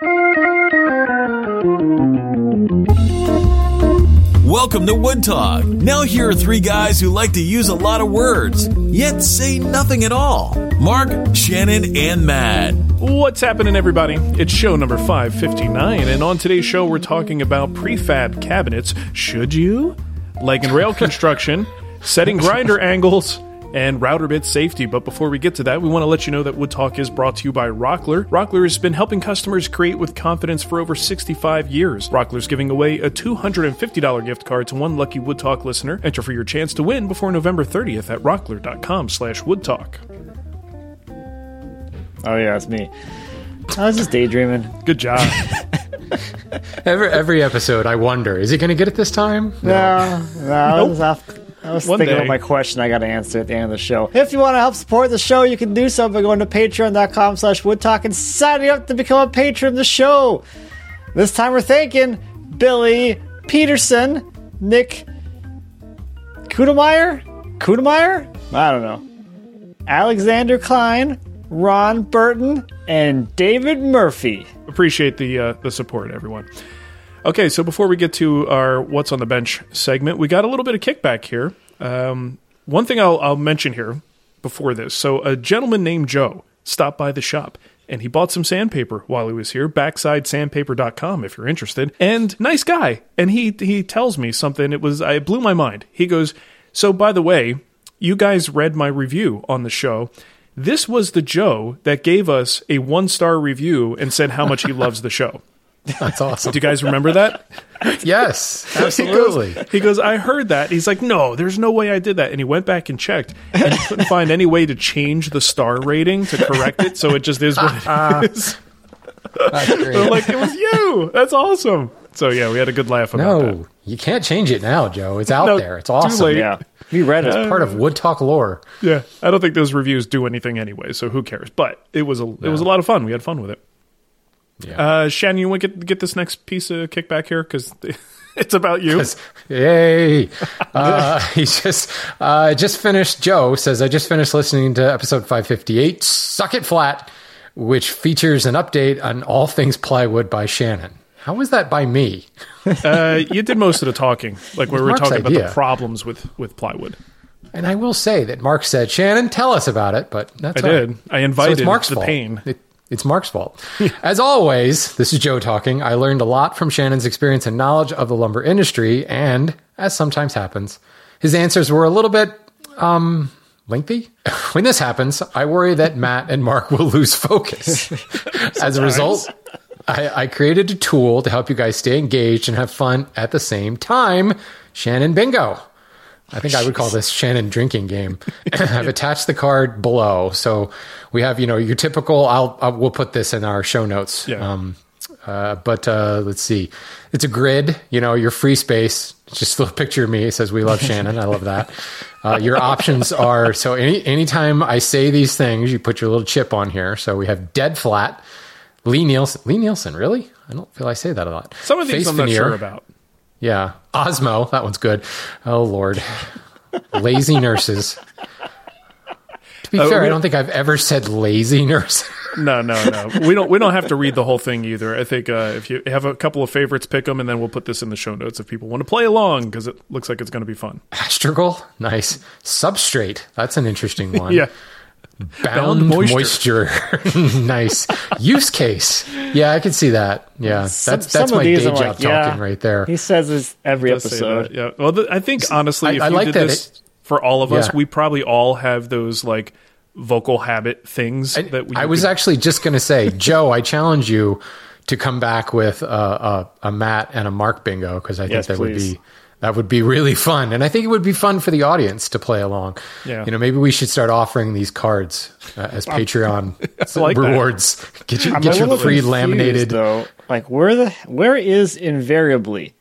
Welcome to Wood Talk. Now, here are three guys who like to use a lot of words, yet say nothing at all Mark, Shannon, and Matt. What's happening, everybody? It's show number 559, and on today's show, we're talking about prefab cabinets. Should you? Leg and rail construction, setting grinder angles, and router bit safety. But before we get to that, we want to let you know that Wood Talk is brought to you by Rockler. Rockler has been helping customers create with confidence for over 65 years. Rockler's giving away a $250 gift card to one lucky Wood Talk listener. Enter for your chance to win before November 30th at rockler.com slash woodtalk. Oh yeah, it's me. I was just daydreaming. Good job. Every every episode, I wonder, is he going to get it this time? No, no, I was, off, I was One thinking day. of my question I got to answer at the end of the show. If you want to help support the show, you can do so by going to patreon.com slash woodtalk and signing up to become a patron of the show. This time we're thanking Billy Peterson, Nick Kudemeyer? Kudemeyer? I don't know. Alexander Klein, Ron Burton, and David Murphy. Appreciate the uh, the support, everyone. Okay, so before we get to our "What's on the Bench" segment, we got a little bit of kickback here. Um, one thing I'll, I'll mention here before this: so a gentleman named Joe stopped by the shop and he bought some sandpaper while he was here. BacksideSandpaper.com if you're interested. And nice guy. And he he tells me something. It was I blew my mind. He goes, "So by the way, you guys read my review on the show." This was the Joe that gave us a one star review and said how much he loves the show. That's awesome. Do you guys remember that? yes, He absolutely. goes, he goes, I heard that. He's like, no, there's no way I did that. And he went back and checked and he couldn't find any way to change the star rating to correct it. So it just is what it ah. is. That's great. Like, it was you. That's awesome. So yeah, we had a good laugh about no, you can't change it now, Joe. It's out No, there. It's awesome. Yeah. We read it. It's part of uh, Wood Talk lore. Yeah. I don't think those reviews do anything anyway. So who cares? But it was a, it was a lot of fun. We had fun with it. Yeah. Uh, Shannon, you want to get, get this next piece of kickback here? Cause it's about you. Yay! Uh, he just uh, just finished. Joe says, "I just finished listening to episode 558, Suck It Flat, which features an update on all things plywood by Shannon. How was that by me? Uh, you did most of the talking, like we were Mark's talking about the problems with, with plywood. And I will say that Mark said, Shannon, tell us about it, but that's I did. I invited so it's Mark's the fault. pain. It- it's Mark's fault. As always, this is Joe talking. I learned a lot from Shannon's experience and knowledge of the lumber industry, and as sometimes happens, his answers were a little bit um lengthy. When this happens, I worry that Matt and Mark will lose focus. As a result, I, I created a tool to help you guys stay engaged and have fun at the same time. Shannon Bingo. I think I would call this Shannon drinking game. I've attached the card below, so we have you know your typical. I'll, I'll we'll put this in our show notes. Yeah. Um, Uh, but uh, let's see. It's a grid. You know, your free space. It's just a little picture of me. It says, "We love Shannon." I love that. Uh, your options are so any anytime I say these things, you put your little chip on here. So we have dead flat. Lie-Nielsen. Lee Nielsen, really? I don't feel I say that a lot. Some of these Face I'm not sure about. Yeah. Osmo. That one's good. Oh, Lord. Lazy nurses. To be Uh, fair, I don't think I've ever said lazy nurse. No, no, no. We don't. We don't have to read the whole thing either. I think uh, if you have a couple of favorites, pick them, and then we'll put this in the show notes if people want to play along because it looks like it's going to be fun. Astragal. Nice. Substrate. That's an interesting one. Yeah, Bound, Bound moisture. moisture. nice. Use case. Yeah, I can see that. Yeah. That's Some- that's some of my day job like, yeah. talking right there. He says this every Does say episode. Yeah. Well, th- I think honestly, I- if I you like did that this it- for all of us, we probably all have those like vocal habit things I, that we. I was could- actually just going to say, Joe, I challenge you to come back with a, a, a Matt and a Mark bingo because I think Yes, that would be that would be really fun, and I think it would be fun for the audience to play along. Yeah. you know, maybe we should start offering these cards uh, as Patreon like that. rewards. Get your I'm get your free laminated though. Like where the where is invariably?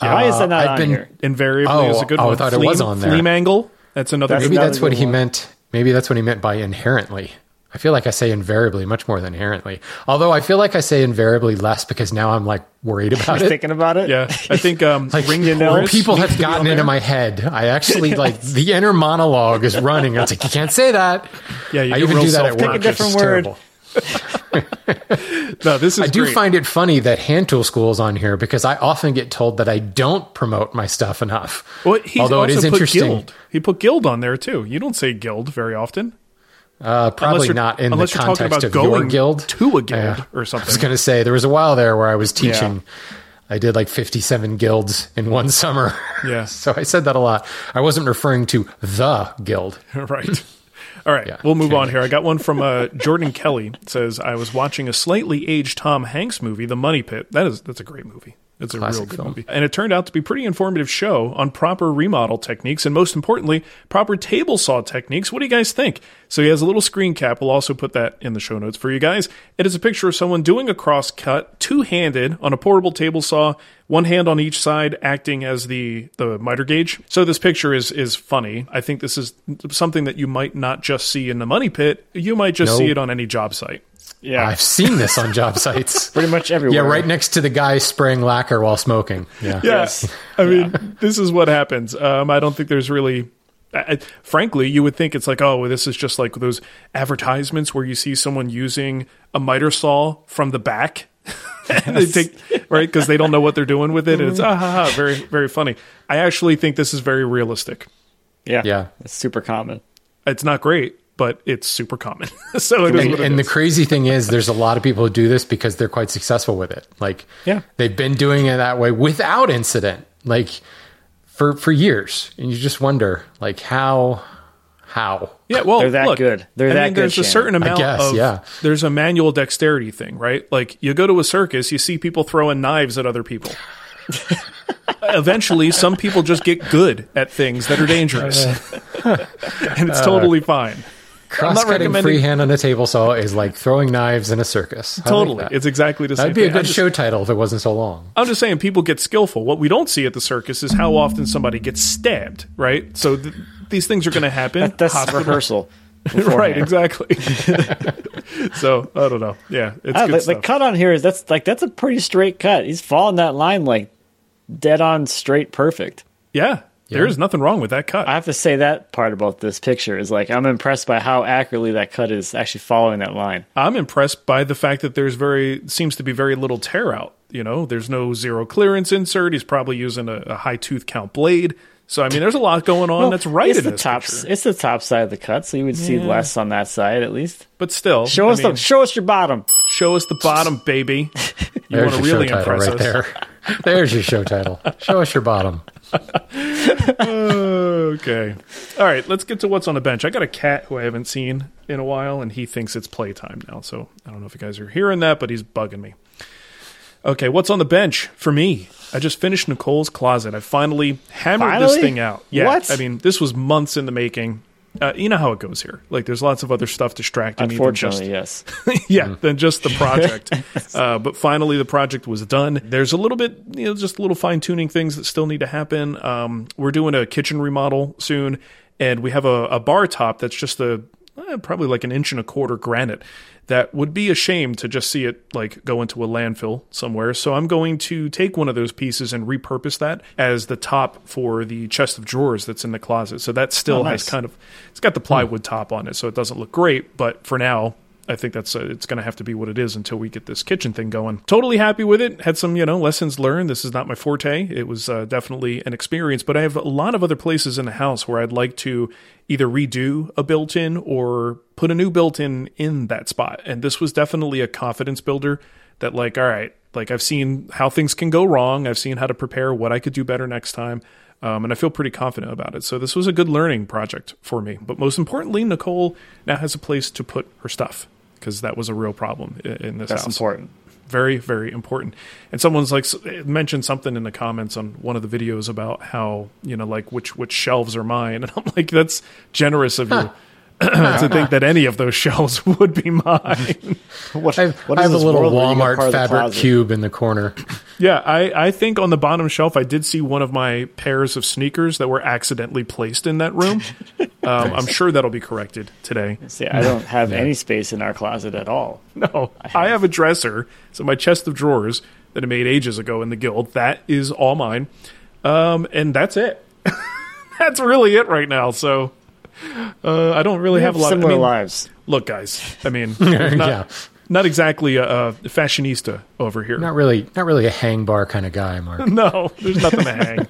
Why is that not I've on been- here? invariably Oh, is a good oh, I one. thought it was on there. Flea mangle. That's another. That's good Maybe another that's what good he meant. Maybe that's what he meant by inherently. I feel like I say invariably much more than inherently. Although I feel like I say invariably less because now I'm like worried about You're it. thinking about it? Yeah, I think um, ring you know, People have to be on gotten into my head. I actually like the inner monologue is running. It's like you can't say that. Yeah, you I even do that at work. Pick a different It's word. terrible. No, this is I do great. find it funny that hand tool school is on here because I often get told that I don't promote my stuff enough. Well, he's Although also it is put interesting, guild. He put guild on there too. You don't say guild very often. Uh, probably not in the unless you're talking context about of your going guild to a guild Yeah. or something. I was going to say there was a while there where I was teaching. I did like 57 guilds in one summer. Yeah. so I said that a lot. I wasn't referring to the guild. right. All right, Yeah. we'll move on here. I got one from uh, Jordan Kelly. It says I was watching a slightly aged Tom Hanks movie, The Money Pit. That is that's a great movie. It's a real good film. movie, and it turned out to be a pretty informative show on proper remodel techniques and most importantly, proper table saw techniques. What do you guys think? So he has a little screen cap. We'll also put that in the show notes for you guys. It is a picture of someone doing a cross cut, two handed on a portable table saw, one hand on each side, acting as the the miter gauge. So this picture is is funny. I think this is something that you might not just see in the money pit. You might just No. see it on any job site. Yeah. I've seen this on job sites. Pretty much everywhere. Yeah, right next to the guy spraying lacquer while smoking. Yeah. Yes. I mean, this is what happens. Um, I don't think there's really. I, I- frankly, you would think it's like, oh, this is just like those advertisements where you see someone using a miter saw from the back. and they take right because they don't know what they're doing with it. And it's ah ha ha, very very funny. I actually think this is very realistic. Yeah. Yeah. It's super common. It's not great, but it's super common. so it is And, what it and the crazy thing is, there's a lot of people who do this because they're quite successful with it. Like, Yeah. they've been doing it that way without incident, like for for years. And you just wonder, like, how, how? Yeah, well, They're that look, good. They're I that mean, good, There's a certain amount guess, of yeah. there's a manual dexterity thing, right? Like you go to a circus, you see people throwing knives at other people. Eventually, some people just get good at things that are dangerous, and it's totally fine. Cross cutting recommending- freehand on a table saw is like throwing knives in a circus. I like Totally, that. it's exactly the same. That'd be a thing. I'm good just- show title if it wasn't so long. I'm just saying, people get skillful. What we don't see at the circus is how often somebody gets stabbed, right? So th- these things are going to happen. That's Hospital- rehearsal. right? Exactly. so I don't know. Yeah, it's Ah, good the, the cut on here is that's like that's a pretty straight cut. He's following that line like dead on straight perfect. Yeah, there is nothing wrong with that cut. I have to say that part about this picture is like I'm impressed by how accurately that cut is actually following that line. I'm impressed by the fact that there's very seems to be very little tear out. You know, there's no zero clearance insert. He's probably using a, a high tooth count blade. So I mean, there's a lot going on Well, that's right It's in the this top. picture. It's the top side of the cut, so you would see less on that side at least. But still, Show I us mean, the show us your bottom. show us the bottom, baby. You want to really show title impress right us. there. There's your show title. Show us your bottom. Okay. All right, let's get to what's on the bench. I got a cat who I haven't seen in a while, and he thinks it's playtime now. So I don't know if you guys are hearing that, but he's bugging me. Okay, what's on the bench for me? I just finished Nicole's Closet. I finally hammered this thing out. Yeah. What? I mean, this was months in the making. Uh, you know how it goes here. Like, there's lots of other stuff distracting me. than just- Unfortunately, yes. yeah, than just the project. uh, but finally, the project was done. There's a little bit, you know, just a little fine tuning things that still need to happen. Um, we're doing a kitchen remodel soon, and we have a, a bar top that's just a eh, probably like an inch and a quarter granite. That would be a shame to just see it like go into a landfill somewhere. So I'm going to take one of those pieces and repurpose that as the top for the chest of drawers that's in the closet. So that still Oh, has kind of it's got the plywood top on it, so it doesn't look great. But for now, I think that's uh, it's going to have to be what it is until we get this kitchen thing going. Totally happy with it. Had some you know lessons learned. This is not my forte. It was uh, definitely an experience, but I have a lot of other places in the house where I'd like to either redo a built-in or put a new built-in in that spot. And this was definitely a confidence builder. That like, all right, like I've seen how things can go wrong. I've seen how to prepare what I could do better next time. Um, and I feel pretty confident about it. So this was a good learning project for me. But most importantly, Nicole now has a place to put her stuff because that was a real problem in this That's house. important. Very, very important. And someone's like mentioned something in the comments on one of the videos about how you know like which which shelves are mine, and I'm like that's generous of you. to think that any of those shelves would be mine. What, I have, what I is have a little world where you get Walmart part of the fabric cube in the corner. Yeah, I, I think on the bottom shelf I did see one of my pairs of sneakers that were accidentally placed in that room. Um, I'm sure that'll be corrected today. See, I don't have any space in our closet at all. No, I have a dresser. So my chest of drawers that I made ages ago in the guild, that is all mine. Um, and that's it. that's really it right now. So uh, I don't really have, have a lot. similar I mean, lives. Look, guys. I mean, not, Yeah. not exactly a, a fashionista over here. Not really, not really a hang bar kind of guy, Mark. no, there's nothing to hang.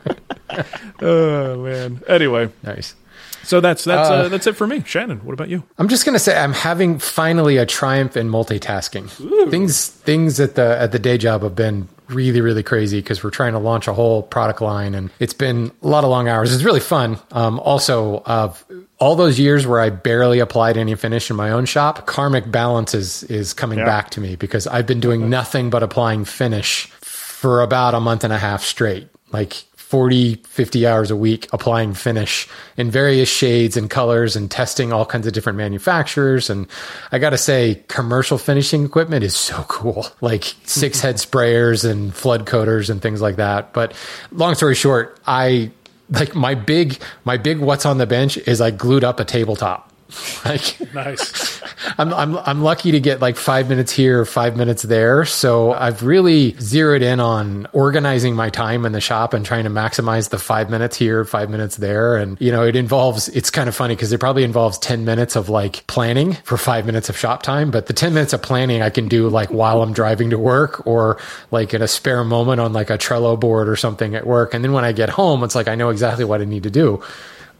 oh man. Anyway, nice. so that's that's uh, that's it for me. Shannon, what about you? I'm just gonna say I'm having finally a triumph in multitasking. Things things at the at the day job have been really really crazy because we're trying to launch a whole product line and it's been a lot of long hours. It's really fun. Um, also, of all those years where I barely applied any finish in my own shop, karmic balance is is coming Yeah. back to me because I've been doing nothing but applying finish for about a month and a half straight. Like 40, 50 hours a week applying finish in various shades and colors and testing all kinds of different manufacturers. And I got to say, commercial finishing equipment is so cool, like six head sprayers and flood coaters and things like that. But long story short, I like my big, my big what's on the bench is I glued up a tabletop. Like Nice. I'm, I'm, I'm lucky to get like five minutes here, five minutes there. So I've really zeroed in on organizing my time in the shop and trying to maximize the five minutes here, five minutes there. And, you know, it involves, it's kind of funny because it probably involves 10 minutes of like planning for five minutes of shop time. But the 10 minutes of planning I can do like while I'm driving to work or like in a spare moment on like a Trello board or something at work. And then when I get home, it's like I know exactly what I need to do.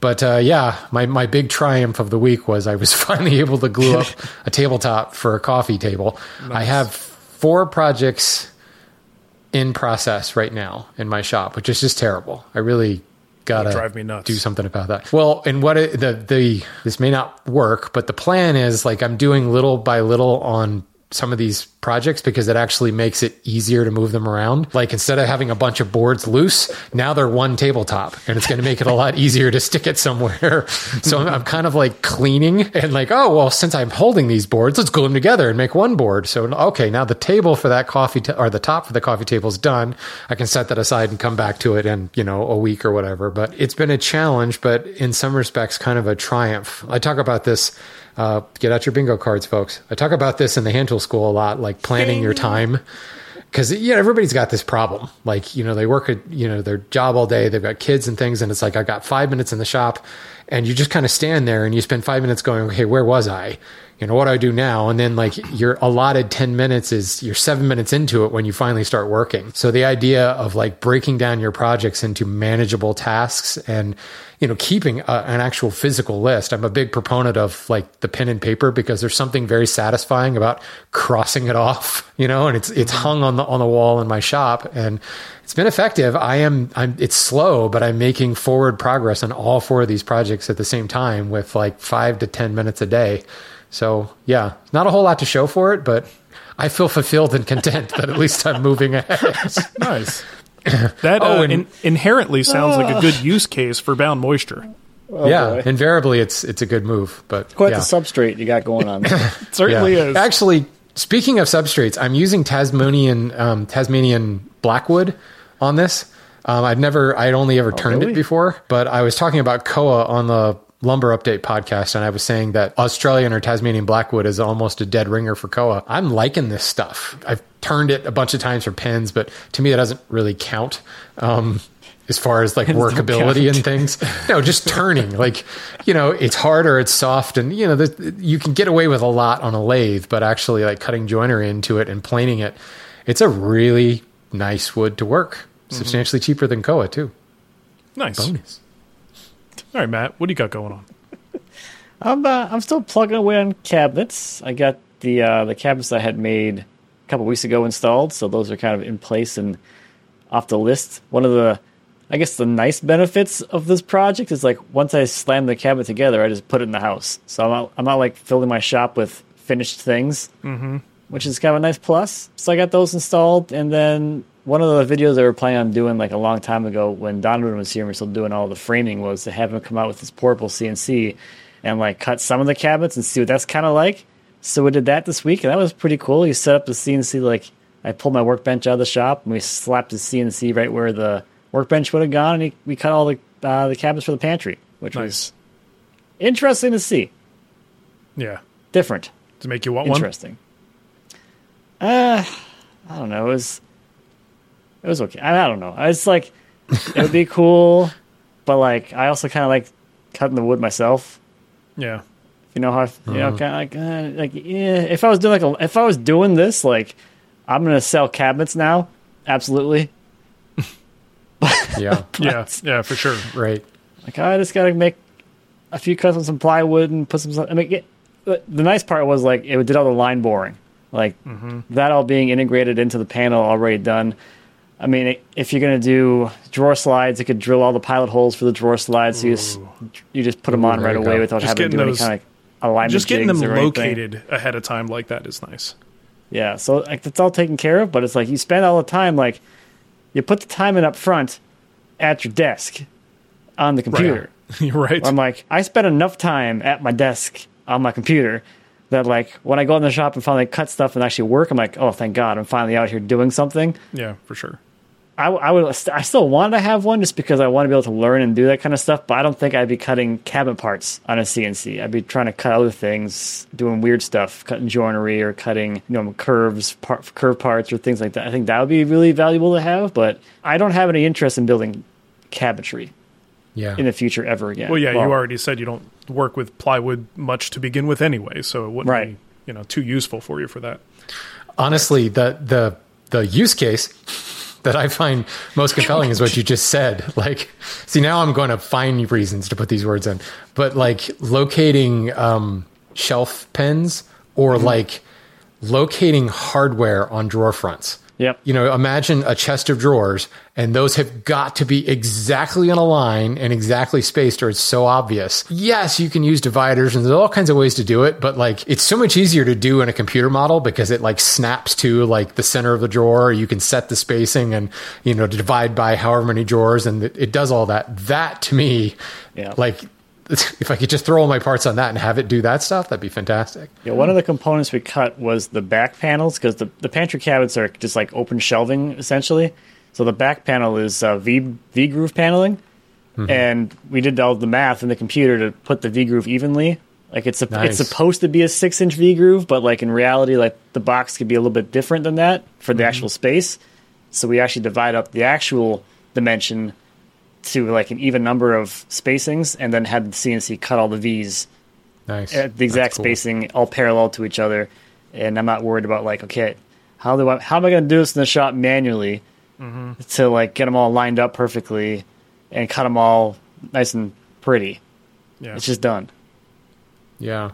But uh, yeah, my, my big triumph of the week was I was finally able to glue up a tabletop for a coffee table. I have four projects in process right now in my shop, which is just terrible. I really gotta drive me nuts. do something about that. Well, and what it, the the this may not work, but the plan is like I'm doing little by little on some of these projects because it actually makes it easier to move them around. Like instead of having a bunch of boards loose, now they're one tabletop and it's going to make it a lot easier to stick it somewhere. so I'm, I'm kind of like cleaning and like, oh, well, since I'm holding these boards, let's glue them together and make one board. So, okay, now the table for that coffee ta- or the top for the coffee table is done. I can set that aside and come back to it in, you know, a week or whatever. But it's been a challenge, but in some respects, kind of a triumph. I talk about this. Uh, get out your bingo cards, folks. I talk about this in the hand tool school a lot, like planning your time because yeah, everybody's got this problem. Like you know, they work at you know their job all day. They've got kids and things, and it's like I got five minutes in the shop, and you just kind of stand there and you spend five minutes going, okay, where was I? You know, what do I do now? And then like your allotted ten minutes is you're seven minutes into it when you finally start working. So the idea of like breaking down your projects into manageable tasks and you know keeping a, an actual physical list. I'm a big proponent of like the pen and paper because there's something very satisfying about crossing it off, you know, and it's it's mm-hmm. hung on the on the wall in my shop and it's been effective. I am I'm it's slow, but I'm making forward progress on all four of these projects at the same time with like 5 to 10 minutes a day. So, yeah, not a whole lot to show for it, but I feel fulfilled and content that at least I'm moving ahead. Nice. That Oh, uh, and- in, inherently sounds like a good use case for bound moisture. yeah, boy. invariably it's it's a good move. But Quite yeah. the substrate you got going on. there. certainly Yeah. is. Actually, speaking of substrates, I'm using Tasmanian um, Tasmanian blackwood on this. Um, I'd never, I'd only ever turned really? it before, but I was talking about koa on the Lumber Update podcast, and I was saying that Australian or Tasmanian blackwood is almost a dead ringer for koa. I'm liking this stuff. I've turned it a bunch of times for pins, but to me, it doesn't really count. Um, as far as like workability and things. No, just turning. Like, you know, it's harder, it's soft, and you know, the, you can get away with a lot on a lathe, but actually, like cutting joinery into it and planing it, it's a really nice wood to work. Substantially cheaper than Koa too. nice. Bonus. All right, Matt, what do you got going on? I'm uh, I'm still plugging away on cabinets. I got the uh, the cabinets I had made a couple weeks ago installed, so those are kind of in place and off the list. One of the I guess the nice benefits of this project is like once I slam the cabinet together, I just put it in the house. So I'm not I'm not like filling my shop with finished things, mm-hmm. which is kind of a nice plus. So I got those installed, and then one of the videos I were planning on doing like a long time ago when Donovan was here and we are still doing all the framing was to have him come out with his portable CNC and like cut some of the cabinets and see what that's kind of like. So we did that this week, and that was pretty cool. He set up the CNC like I pulled my workbench out of the shop and we slapped the CNC right where the workbench would have gone, and he, we cut all the uh, the cabinets for the pantry, which was interesting to see. Yeah. Different, To make you want one? interesting. Uh, I don't know. It was it was okay. I, I don't know. It's like it would be cool, but like I also kind of like cutting the wood myself. Yeah. You know how I, you know kind of like uh, like yeah. If I was doing like a, if I was doing this like I'm gonna sell cabinets now. Absolutely. Yeah. Yeah. Yeah, for sure. right. Like I just gotta make a few cuts on some plywood and put some. I mean, it, the the nice part was like it did all the line boring, like that all being integrated into the panel already done. I mean, if you're gonna do drawer slides, it could drill all the pilot holes for the drawer slides. So you just you just put them on right away go. without Just having to do any kind of alignment. Just getting them or anything. located ahead of time like that is nice. Yeah, so like that's all taken care of, but it's like you spend all the time like you put the time in up front at your desk on the computer. You're right. I'm like, I spent enough time at my desk on my computer that like when I go in the shop and finally cut stuff and actually work, I'm like, oh, thank God, I'm finally out here doing something. yeah, for sure. I, I would, I still want to have one just because I want to be able to learn and do that kind of stuff. But I don't think I'd be cutting cabinet parts on a CNC. I'd be trying to cut other things, doing weird stuff, cutting joinery or cutting, you know, curves, part, curve parts or things like that. I think that would be really valuable to have. But I don't have any interest in building cabinetry Yeah. in the future ever again. Well, yeah, you already said you don't work with plywood much to begin with anyway, so it wouldn't Right. be, you know, too useful for you for that. honestly the the the use case that I find most compelling is what you just said. Like, see, now I'm going to find reasons to put these words in, but like locating um, shelf pins or like locating hardware on drawer fronts. Yep. You know, imagine a chest of drawers, and those have got to be exactly in a line and exactly spaced, or it's so obvious. Yes, you can use dividers, and there's all kinds of ways to do it, but like it's so much easier to do in a computer model because it like snaps to like the center of the drawer. You can set the spacing and you know divide by however many drawers, and it, it does all that. That to me, Yeah. like if I could just throw all my parts on that and have it do that stuff, that'd be fantastic. Yeah, one of the components we cut was the back panels because the, the pantry cabinets are just like open shelving essentially. So the back panel is uh, V V groove paneling, and we did all the math in the computer to put the V groove evenly. Like it's a, Nice. it's supposed to be a six inch V groove, but like in reality, like the box could be a little bit different than that for the actual space. So we actually divide up the actual dimension to like an even number of spacings, and then had the CNC cut all the V's Nice, at the exact cool. spacing, all parallel to each other, and I'm not worried about like, okay, how do I, how am I going to do this in the shop manually mm-hmm. to like get them all lined up perfectly and cut them all nice and pretty? Yeah. It's just done. Yeah,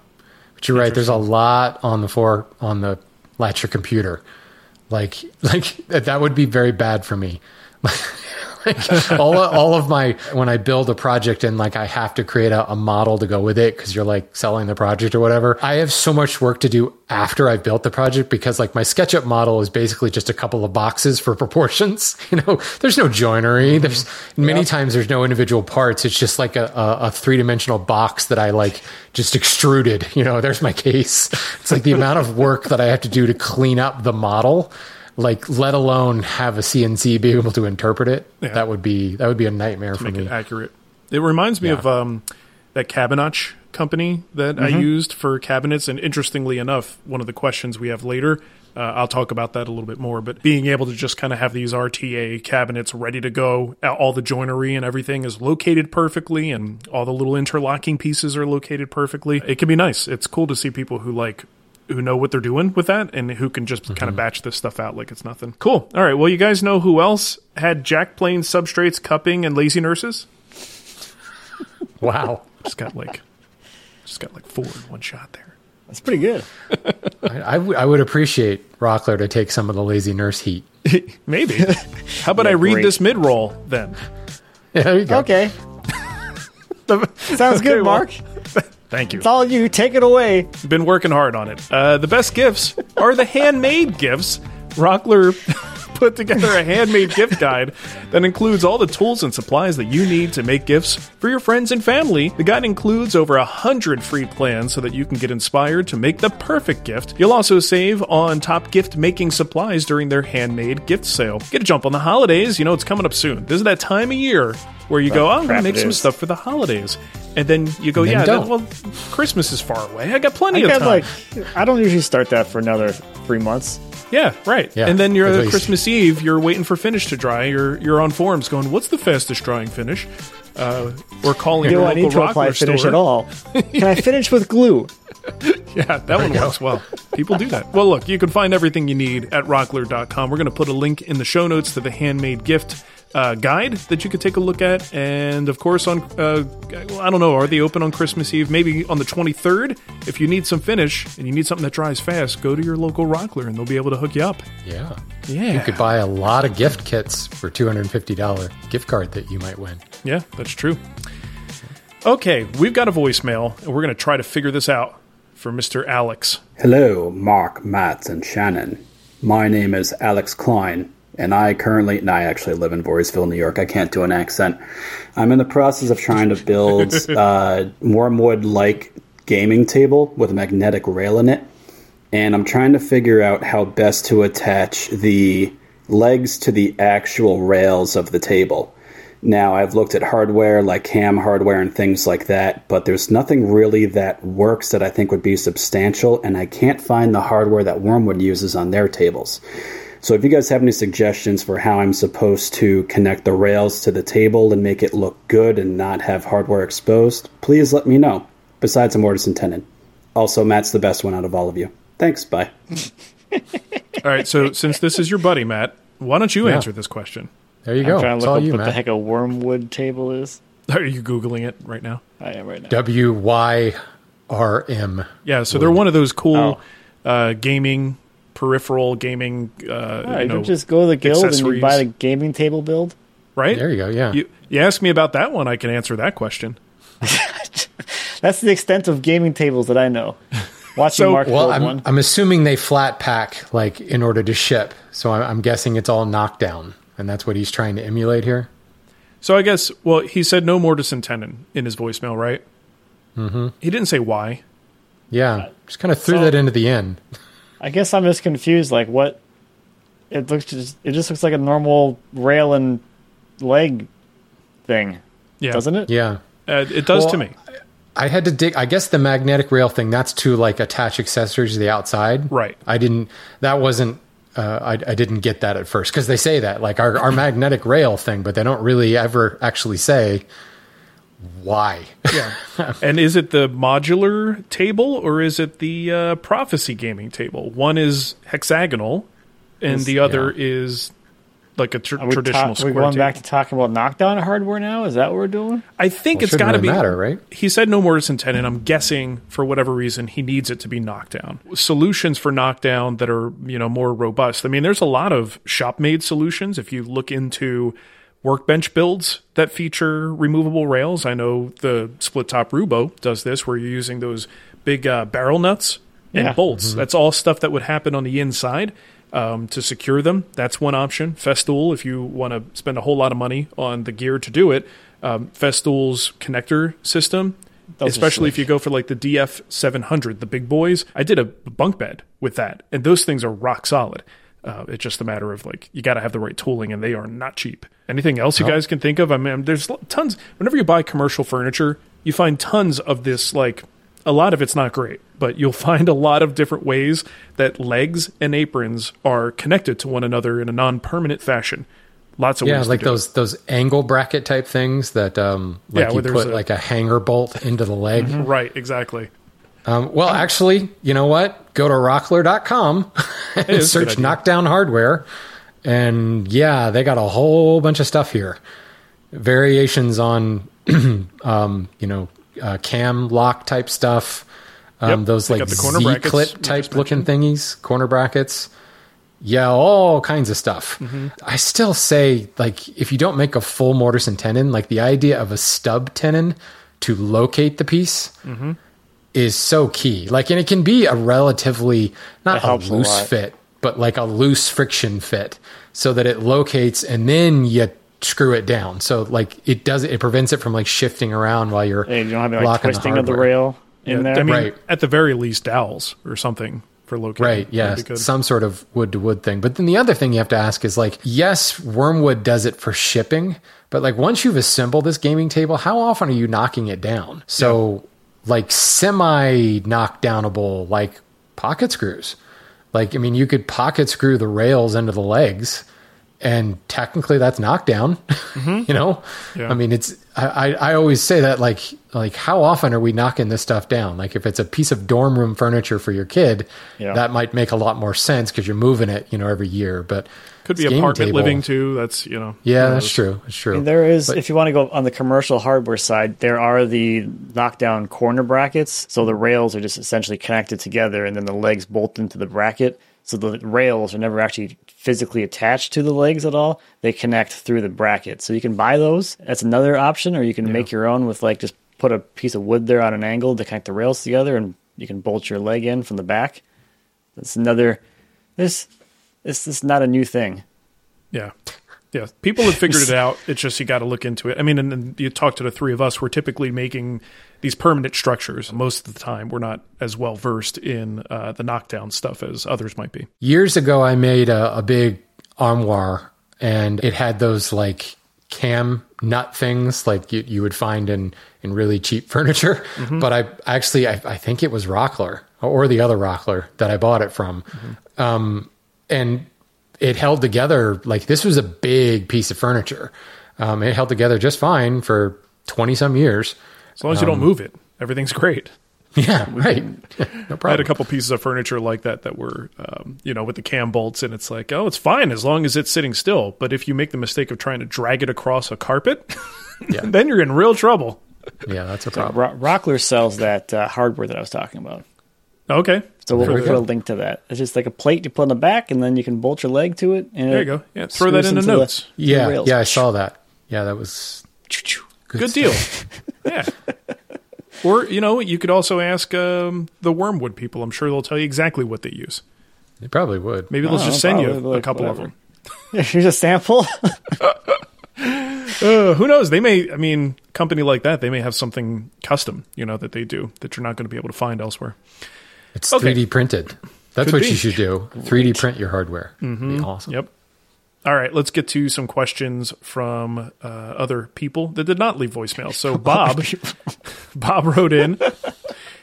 but you're right. There's a lot on the floor on the latcher computer. Like, like that that would be very bad for me. all all of my when I build a project and like I have to create a, a model to go with it because you're like selling the project or whatever. I have so much work to do after I've built the project because like my SketchUp model is basically just a couple of boxes for proportions. You know, there's no joinery. Mm-hmm. There's many times there's no individual parts. It's just like a, a, a three dimensional box that I like just extruded. You know, there's my case. It's like the amount of work that I have to do to clean up the model like let alone have a CNC be able to interpret it. Yeah. That would be that would be a nightmare for make me. it accurate. It reminds me Yeah. of um, that Cabinotch company that I used for cabinets. And interestingly enough, one of the questions we have later, uh, I'll talk about that a little bit more. But being able to just kind of have these RTA cabinets ready to go, all the joinery and everything is located perfectly, and all the little interlocking pieces are located perfectly. It can be nice. It's cool to see people who like who know what they're doing with that and who can just kind of mm-hmm. batch this stuff out like it's nothing. Cool. All right. Well, you guys know who else had jack plane substrates, cupping, and lazy nurses? Wow. Just got like, just got like four in one shot there. That's pretty good. I, I would- appreciate Rockler to take some of the lazy nurse heat. Maybe. How about I read great. this mid roll then? Yeah, there you go. Okay. Sounds Okay, good, well- Mark. Thank you. It's all you. Take it away. Been working hard on it. Uh, the best gifts are the handmade gifts. Rockler put together a handmade gift guide that includes all the tools and supplies that you need to make gifts for your friends and family. The guide includes over a hundred free plans so that you can get inspired to make the perfect gift. You'll also save on top gift making supplies during their handmade gift sale. Get a jump on the holidays. You know it's coming up soon. This is that time of year where you go, oh, I'm going to make some is. stuff for the holidays. And then you go, then yeah, well, Christmas is far away. I got plenty I of got time. like. I don't usually start that for another three months. Yeah, right. Yeah, and then you're at at least. Christmas Eve, you're waiting for finish to dry. You're you're on forums going, "What's the fastest drying finish?" Uh, or calling Do your I local need to apply Rockler finish at all? Can I finish with glue? Yeah, that one works well. People do that. Well, look, you can find everything you need at rockler.com. We're going to put a link in the show notes to the handmade gift uh, guide that you could take a look at. And of course, on uh, I don't know, are they open on Christmas Eve? Maybe on the 23rd. If you need some finish and you need something that dries fast, go to your local Rockler and they'll be able to hook you up. Yeah. Yeah. You could buy a lot of gift kits for $250 gift card that you might win. Yeah, that's true. Okay, we've got a voicemail, and we're going to try to figure this out for Mr. Alex. Hello, Mark, Matt, and Shannon. My name is Alex Klein, and I currently, and I actually live in Voorheesville, New York. I can't do an accent. I'm in the process of trying to build uh, a Wyrmwood-like gaming table with a magnetic rail in it, and I'm trying to figure out how best to attach the legs to the actual rails of the table. Now, I've looked at hardware like ham hardware and things like that, but there's nothing really that works that I think would be substantial, and I can't find the hardware that Wyrmwood uses on their tables. So, if you guys have any suggestions for how I'm supposed to connect the rails to the table and make it look good and not have hardware exposed, please let me know. Besides, I'm mortise and tenon. Also, Matt's the best one out of all of you. Thanks, bye. All right, so since this is your buddy, Matt, why don't you answer this question? There you I'm go. trying to look up you, what the heck a wyrmwood table is. Are you Googling it right now? I am right now. W Y R M. Yeah, so they're one of those cool Oh. uh, gaming, peripheral gaming, uh, All you right, know, just go to the guild and you buy the gaming table build. right? There you go. Yeah. You, you ask me about that one, I can answer that question. That's the extent of gaming tables that I know. Watching So- Mark well, I'm, one. I'm assuming they flat pack like in order to ship. So I'm, I'm guessing it's all knockdown, and that's what he's trying to emulate here. So I guess, well, he said no mortise and tenon in his voicemail, right? Mm-hmm. He didn't say why. Yeah, just kind of threw so- that into the end. I guess I'm just confused. Like what? It looks just. It just looks like a normal rail and leg thing, Yeah, doesn't it? Yeah, Uh, it does Well, to me. I had to dig. I guess the magnetic rail thing. That's to like attach accessories to the outside. Right. I didn't. That wasn't. Uh, I, I didn't get that at first because they say that like our, our magnetic rail thing, but they don't really ever actually say why. Yeah. and is it the modular table or is it the uh, prophecy gaming table? One is hexagonal and the other is like a tr- Are traditional ta- square We're going table. back to talking about knockdown hardware now. Is that what we're doing? I think Well, it's shouldn't got to really be matter, right? He said no mortise and tenon. I'm guessing for whatever reason he needs it to be knockdown. Solutions for knockdown that are you know more robust. I mean, there's a lot of shop made solutions. If you look into workbench builds that feature removable rails, I know the split top Roubo does this, where you're using those big uh, barrel nuts and Yeah. bolts. That's all stuff that would happen on the inside. Um, to secure them, that's one option. Festool, if you want to spend a whole lot of money on the gear to do it, um, Festool's connector system, Those especially if you go for like the DF 700, the big boys. I did a bunk bed with that, and those things are rock solid. Uh, it's just a matter of like you got to have the right tooling, and they are not cheap. Anything else you guys can think of? I mean, there's tons. Whenever you buy commercial furniture, you find tons of this. Like a lot of it's not great, but you'll find a lot of different ways that legs and aprons are connected to one another in a non-permanent fashion. Lots of Yeah, ways like do it. those those angle bracket type things that um like Yeah, you put a- like a hanger bolt into the leg. Right, exactly. Um, well, actually, you know what? Go to rockler.com and search knockdown hardware. And yeah, they got a whole bunch of stuff here. Variations on, um, you know, uh, cam lock type stuff. Um, Yep, those like Z clip type looking thingies, corner brackets. Yeah, all kinds of stuff. Mm-hmm. I still say, like, if you don't make a full mortise and tenon, like the idea of a stub tenon to locate the piece Mm-hmm. Is so key. Like, and it can be a relatively not a helps a loose fit, but like a loose friction fit, so that it locates and then you screw it down. So like it does it prevents it from like shifting around while you're Hey, you don't have any like locking twisting of the rail in Yeah, there. I mean, Right. at the very least, dowels or something for locating. Right, yeah, That'd be good. some sort of wood to wood thing. But then the other thing you have to ask is like, yes, Wyrmwood does it for shipping, but like once you've assembled this gaming table, how often are you knocking it down? So like semi knockdownable, like pocket screws. Like I mean, you could pocket screw the rails into the legs, and technically that's knockdown. Mm-hmm. you know, Yeah. I mean, it's I, I I always say that like like how often are we knocking this stuff down? Like if it's a piece of dorm room furniture for your kid, Yeah. that might make a lot more sense because you're moving it, you know, every year. But Could be this gaming apartment table- living too. That's you know. Yeah, that's true. That's true. And there is, But- if you want to go on the commercial hardware side, there are the knockdown corner brackets. So the rails are just essentially connected together, and then the legs bolt into the bracket. So the rails are never actually physically attached to the legs at all. They connect through the bracket. So you can buy those. That's another option, or you can make your own with like just put a piece of wood there on an angle to connect the rails together, and you can bolt your leg in from the back. That's another. This this is not a new thing. Yeah. Yeah. People have figured it out. It's just you got to look into it. I mean, and then you talk to the three of us. We're typically making these permanent structures. Most of the time, we're not as well versed in uh, the knockdown stuff as others might be. Years ago, I made a, a big armoire, and it had those like cam nut things like you, you would find in in really cheap furniture. But I actually I, I think it was Rockler or the other Rockler that I bought it from, um, and it held together like this was a big piece of furniture. Um, it held together just fine for twenty some years. As long as you don't move it, everything's great. Yeah, right. no problem. I had a couple pieces of furniture like that that were, um, you know, with the cam bolts, and it's like, oh, it's fine as long as it's sitting still. But if you make the mistake of trying to drag it across a carpet, Yeah. then you're in real trouble. Yeah, that's a problem. Ro- Rockler sells that uh, hardware that I was talking about. Okay, So we'll There we put a link to that. It's just like a plate you put on the back, and then you can bolt your leg to it. And there you go. Yeah, throw that screws in the into notes. the Yeah, rails. yeah, I saw that. Yeah, that was Good deal. yeah. Or you know, you could also ask um, the Wyrmwood people. I'm sure they'll tell you exactly what they use. They probably would. Maybe they'll just send you probably, a couple whatever. of them. Here's a sample. Uh, who knows? They may. I mean, company like that, they may have something custom, you know, that they do that you're not going to be able to find elsewhere. It's Okay. 3D printed. That's Could what be. you should do. 3D print your hardware. Be awesome. Yep. All right, let's get to some questions from uh, other people that did not leave voicemail. So Bob, Bob wrote in.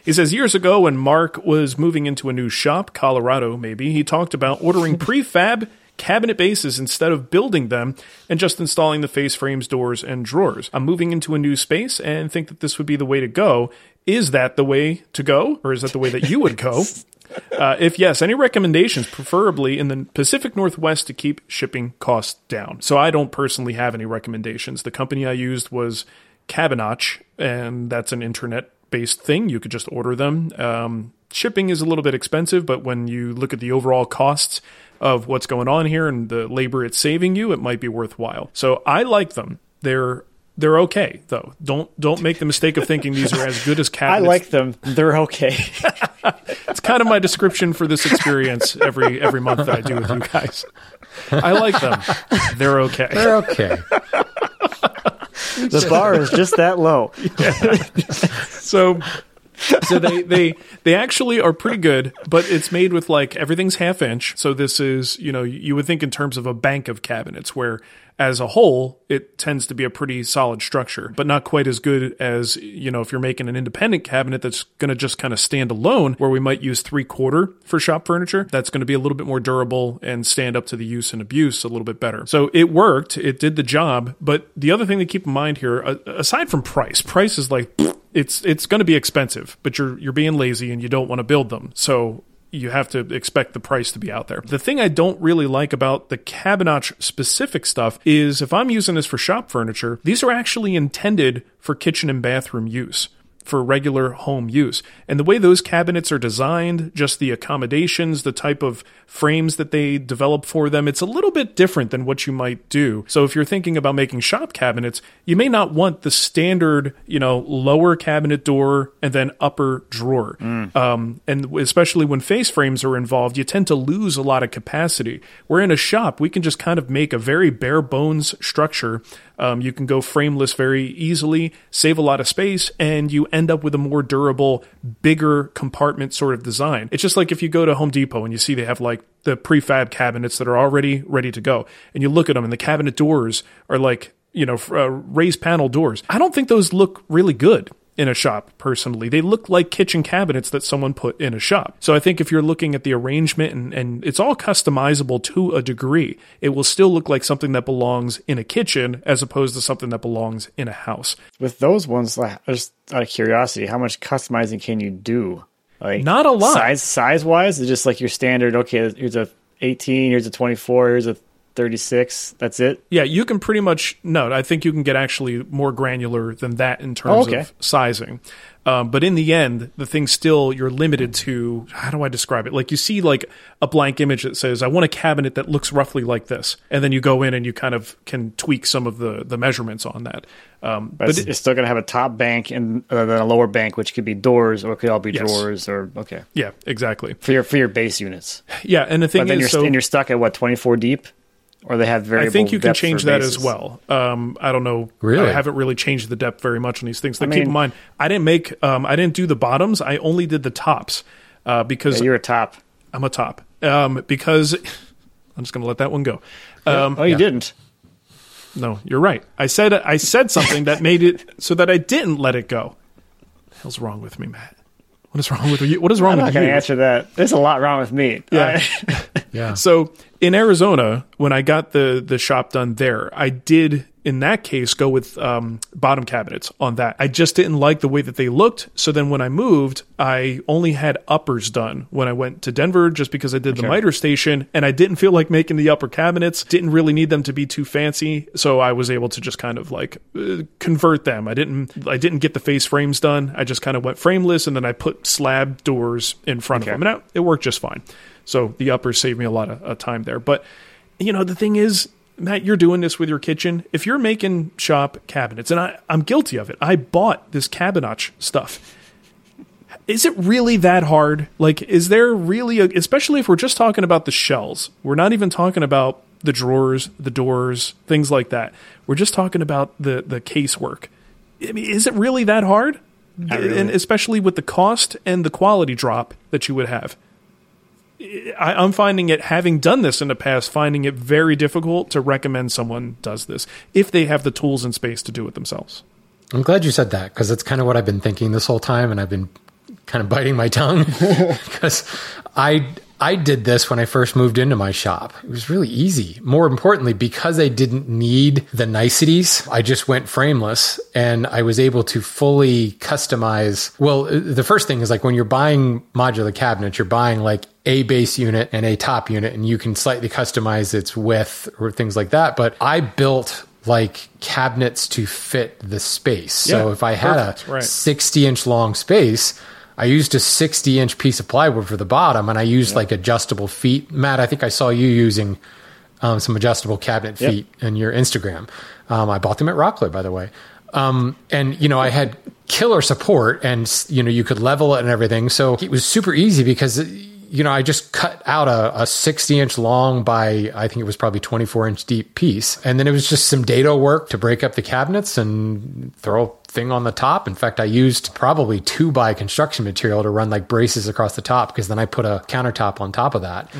He says years ago when Mark was moving into a new shop, Colorado maybe, he talked about ordering prefab cabinet bases instead of building them and just installing the face frames, doors, and drawers. I'm moving into a new space and think that this would be the way to go. Is that the way to go, or is that the way that you would go? Uh, if yes, any recommendations, preferably in the Pacific Northwest, to keep shipping costs down? So I don't personally have any recommendations. The company I used was Cabinotch, and that's an internet based thing. You could just order them. Um, shipping is a little bit expensive, but when you look at the overall costs of what's going on here and the labor it's saving you, it might be worthwhile. So I like them. They're they're okay though. Don't don't make the mistake of thinking these are as good as I like them. They're okay. It's kind of my description for this experience every every month that I do with you guys. I like them. They're okay. They're okay. the bar is just that low. so so they they they actually are pretty good, but it's made with like everything's half inch. So this is you know you would think in terms of a bank of cabinets where as a whole it tends to be a pretty solid structure, but not quite as good as you know if you're making an independent cabinet that's going to just kind of stand alone, where we might use three quarter for shop furniture. That's going to be a little bit more durable and stand up to the use and abuse a little bit better. So it worked, it did the job. But the other thing to keep in mind here, aside from price, price is like it's it's going to be expensive, but you're you're being lazy and you don't want to build them. So you have to expect the price to be out there. The thing I don't really like about the Cabinotch specific stuff is if I'm using this for shop furniture, these are actually intended for kitchen and bathroom use for regular home use. And the way those cabinets are designed, just the accommodations, the type of frames that they develop for them, it's a little bit different than what you might do. So if you're thinking about making shop cabinets, you may not want the standard, you know, lower cabinet door and then upper drawer. Um, and especially when face frames are involved, you tend to lose a lot of capacity. Where in a shop, we can just kind of make a very bare bones structure um, you can go frameless very easily, save a lot of space, and you end up with a more durable, bigger compartment sort of design. It's just like if you go to Home Depot and you see they have like the prefab cabinets that are already ready to go, and you look at them, and the cabinet doors are like, you know, uh, raised panel doors. I don't think those look really good in a shop personally. They look like kitchen cabinets that someone put in a shop. So I think if you're looking at the arrangement and, and it's all customizable to a degree, it will still look like something that belongs in a kitchen as opposed to something that belongs in a house. With those ones, like, just out of curiosity, how much customizing can you do? Like Not a lot. Size size wise, it's just like your standard. Okay, here's a 18, here's a 24, here's a 36. That's it. Yeah, you can pretty much no. I think you can get actually more granular than that in terms Oh, okay. of sizing. Um, but in the end, the thing still you're limited to. How do I describe it? Like you see like a blank image that says, "I want a cabinet that looks roughly like this," and then you go in and you kind of can tweak some of the the measurements on that. Um, But, it's, it's still going to have a top bank and uh, then a lower bank, which could be doors or it could all be Yes. drawers or okay yeah, exactly. for your for your base units. Yeah, and the thing But then is, you're so and you're stuck at what 24 deep, or they have variable. I think you can change that as well. Um, I don't know. Really? I haven't really changed the depth very much on these things. Like, I keep in mean- mind, I didn't make. Um, I didn't do the bottoms. I only did the tops uh, because Yeah, you're a top. I'm a top. Um, because I'm just going to let that one go. Um, oh, you didn't. no, you're right. I said I said something that made it so that I didn't let it go. The hell's wrong with me, Matt? What is wrong with you? What is wrong with Matt? I'm not with going you? to answer that. There's a lot wrong with me. Yeah. Yeah. So in Arizona, when I got the the shop done there, I did in that case go with um, bottom cabinets on that. I just didn't like the way that they looked. So then when I moved, I only had uppers done when I went to Denver, just because I did the miter station, and I didn't feel like making the upper cabinets. Didn't really need them to be too fancy, so I was able to just kind of like uh, convert them. I didn't I didn't get the face frames done. I just kind of went frameless, and then I put slab doors in front of them, and it worked just fine. So the uppers saved me a lot of uh, time there. But you know, the thing is, Matt, you're doing this with your kitchen. If you're making shop cabinets, and I, I'm guilty of it, I bought this Cabinotch stuff. Is it really that hard? Like, is there really, a, especially if we're just talking about the shells, we're not even talking about the drawers, the doors, things like that. We're just talking about the the casework. I mean, is it really that hard? And especially with the cost and the quality drop that you would have. I, I'm finding it, having done this in the past, finding it very difficult to recommend someone does this if they have the tools and space to do it themselves. I'm glad you said that because it's kind of what I've been thinking this whole time, and I've been kind of biting my tongue because I I did this when I first moved into my shop. It was really easy. More importantly, because I didn't need the niceties, I just went frameless and I was able to fully customize. Well, the first thing is like when you're buying modular cabinets, you're buying like a base unit and a top unit, and you can slightly customize its width or things like that. But I built like cabinets to fit the space. so if I had perfect, a right. 60 inch long space, I used a 60 inch piece of plywood for the bottom and I used like adjustable feet. Matt, I think I saw you using um, some adjustable cabinet Yep. feet in your Instagram. Um, I bought them at Rockler, by the way. Um, and you know, I had killer support and, you know, you could level it and everything. So it was super easy because, you know, I just cut out a, a 60 inch long by, I think it was probably 24 inch deep piece. And then it was just some dado work to break up the cabinets and throw thing on the top. In fact, I used probably two by construction material to run like braces across the top because then I put a countertop on top of that.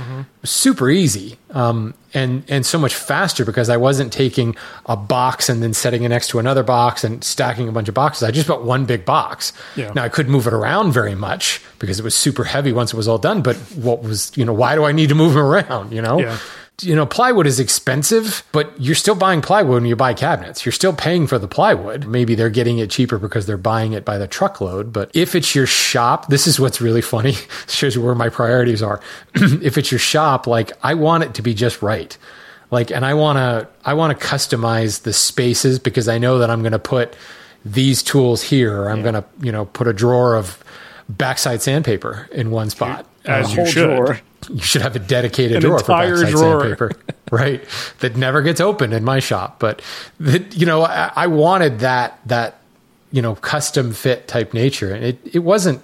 Was super easy. Um, and, and so much faster because I wasn't taking a box and then setting it next to another box and stacking a bunch of boxes. I just bought one big box. Yeah. Now I couldn't move it around very much because it was super heavy once it was all done. But what was, you know, why do I need to move it around? You know? Yeah. You know, plywood is expensive, but you're still buying plywood when you buy cabinets. You're still paying for the plywood. Maybe they're getting it cheaper because they're buying it by the truckload. But if it's your shop, this is what's really funny. Shows you where my priorities are. if it's your shop, like I want it to be just right. Like, and I want to, I want to customize the spaces because I know that I'm going to put these tools here. Or I'm going to, you know, put a drawer of backside sandpaper in one spot. As you Whole should. drawer. You should have a dedicated An drawer for backside drawer. sandpaper, right? That never gets opened in my shop. But that you know, I, I wanted that that you know custom fit type nature, and it it wasn't.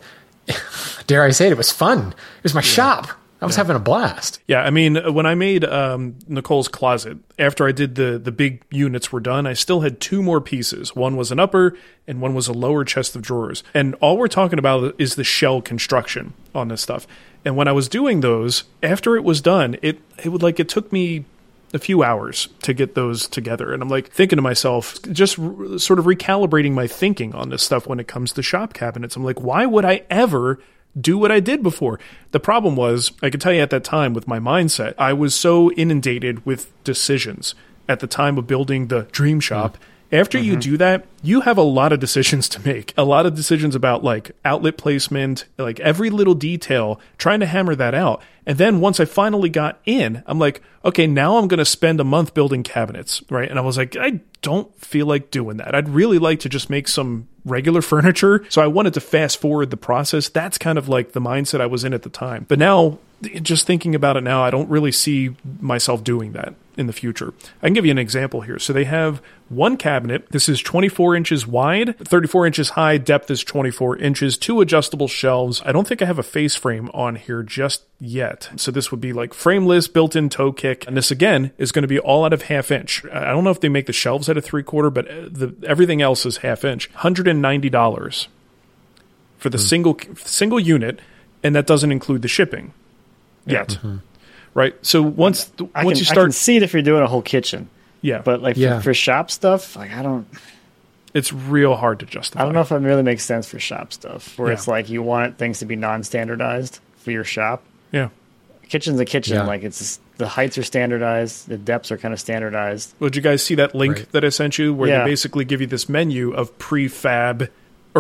Dare I say it? It was fun. It was my shop. I was having a blast. Yeah, I mean, when I made um, Nicole's closet, after I did the the big units were done, I still had two more pieces. One was an upper, and one was a lower chest of drawers. And all we're talking about is the shell construction on this stuff. And when I was doing those, after it was done, it it would like it took me a few hours to get those together. And I'm like thinking to myself, just r- sort of recalibrating my thinking on this stuff when it comes to shop cabinets. I'm like, why would I ever do what I did before? The problem was, I could tell you at that time with my mindset, I was so inundated with decisions at the time of building the dream shop. Mm-hmm. After you mm-hmm. do that, you have a lot of decisions to make. A lot of decisions about like outlet placement, like every little detail, trying to hammer that out. And then once I finally got in, I'm like, okay, now I'm going to spend a month building cabinets, right? And I was like, I don't feel like doing that. I'd really like to just make some regular furniture. So I wanted to fast forward the process. That's kind of like the mindset I was in at the time. But now, just thinking about it now, I don't really see myself doing that in the future. I can give you an example here. So they have one cabinet. This is 24 inches wide, 34 inches high, depth is 24 inches, two adjustable shelves. I don't think I have a face frame on here just yet. So this would be like frameless, built in toe kick. And this again is going to be all out of half inch. I don't know if they make the shelves out of three quarter, but uh, the, everything else is half inch. $190 for the single single unit, and that doesn't include the shipping yet. Right. So once I once can, you I start, can see it if you're doing a whole kitchen, yeah, but like Yeah. for, for shop stuff, like I don't, it's real hard to justify. I don't know if it really makes sense for shop stuff where Yeah. it's like you want things to be non-standardized for your shop. Yeah. Kitchen's a kitchen, Yeah. like it's just, the heights are standardized, the depths are kind of standardized. Well, did you guys see that link Right. that I sent you where Yeah. they basically give you this menu of prefab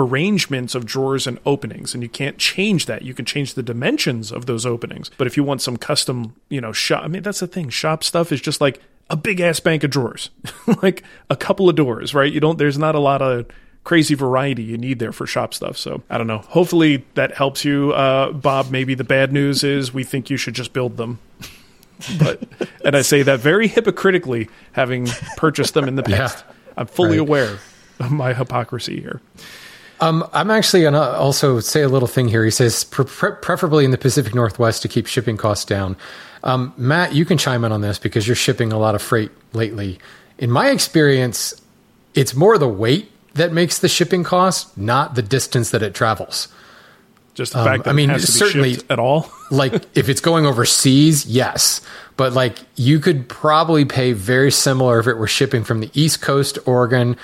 arrangements of drawers and openings and you can't change that. You can change the dimensions of those openings. But if you want some custom you know shop i mean that's the thing. Shop stuff is just like a big ass bank of drawers like a couple of doors right? You don't there's not a lot of crazy variety you need there for shop stuff. So i don't know. Hopefully that helps you. Uh, bob maybe the bad news is we think you should just build them. But and I say that very hypocritically, having purchased them in the past. I'm fully right. aware of my hypocrisy here. Um, I'm actually going to also say a little thing here. He says, pre- pre- preferably in the Pacific Northwest to keep shipping costs down. Um, Matt, you can chime in on this because you're shipping a lot of freight lately. In my experience, it's more the weight that makes the shipping cost, not the distance that it travels. Just the fact that Um, I mean, it has to be certainly- shipped at all. like if it's going overseas, yes. But like you could probably pay very similar if it were shipping from the East Coast, Oregon,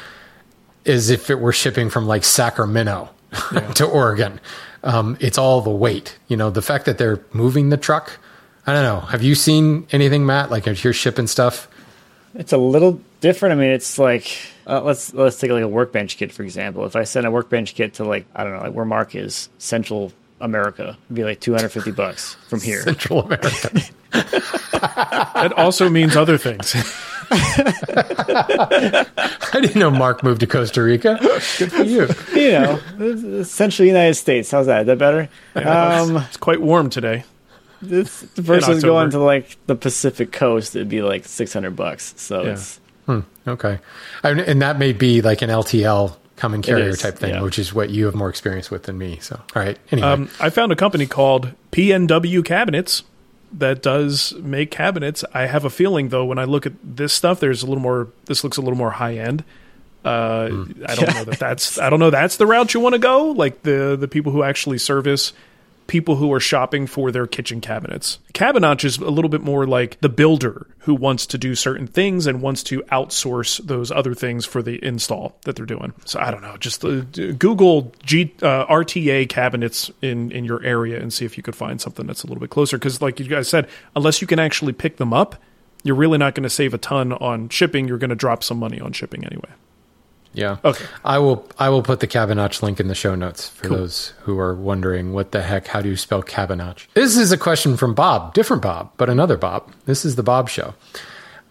as if it were shipping from like Sacramento to Oregon. Um, it's all the weight. You know, the fact that they're moving the truck. I don't know. Have you seen anything, Matt? Like if you're shipping stuff, It's a little different. I mean, it's like uh, let's let's take like a workbench kit for example. If I send a workbench kit to like I don't know, like where Mark is, Central America, it'd be like two hundred fifty bucks from here. Central America. That also means other things. I didn't know Mark moved to Costa Rica. Good for you. you know, it's Central United States. How's that? Is that better? Um, it's quite warm today. this, the person's October. going to like the Pacific Coast. It'd be like six hundred bucks. So Yeah. it's Okay. And, and that may be like an LTL common carrier is, type thing, yeah. which is what you have more experience with than me. So, all right. Anyway. Um, I found a company called PNW Cabinets that does make cabinets. I have a feeling though when I look at this stuff, there's a little more. This looks a little more high end. Uh, I don't know that that's. I don't know that's the route you want to go. Like the the people who actually service people who are shopping for their kitchen cabinets. Cabinotch is a little bit more like the builder who wants to do certain things and wants to outsource those other things for the install that they're doing. So I don't know, just uh, Google G, uh, RTA cabinets in in your area and see if you could find something that's a little bit closer cuz like you guys said, unless you can actually pick them up, you're really not going to save a ton on shipping, you're going to drop some money on shipping anyway. Yeah. Okay. I will I will put the Cabinotch link in the show notes for those who are wondering what the heck how do you spell Cabinotch. This is a question from Bob, different Bob, but another Bob. This is the Bob show.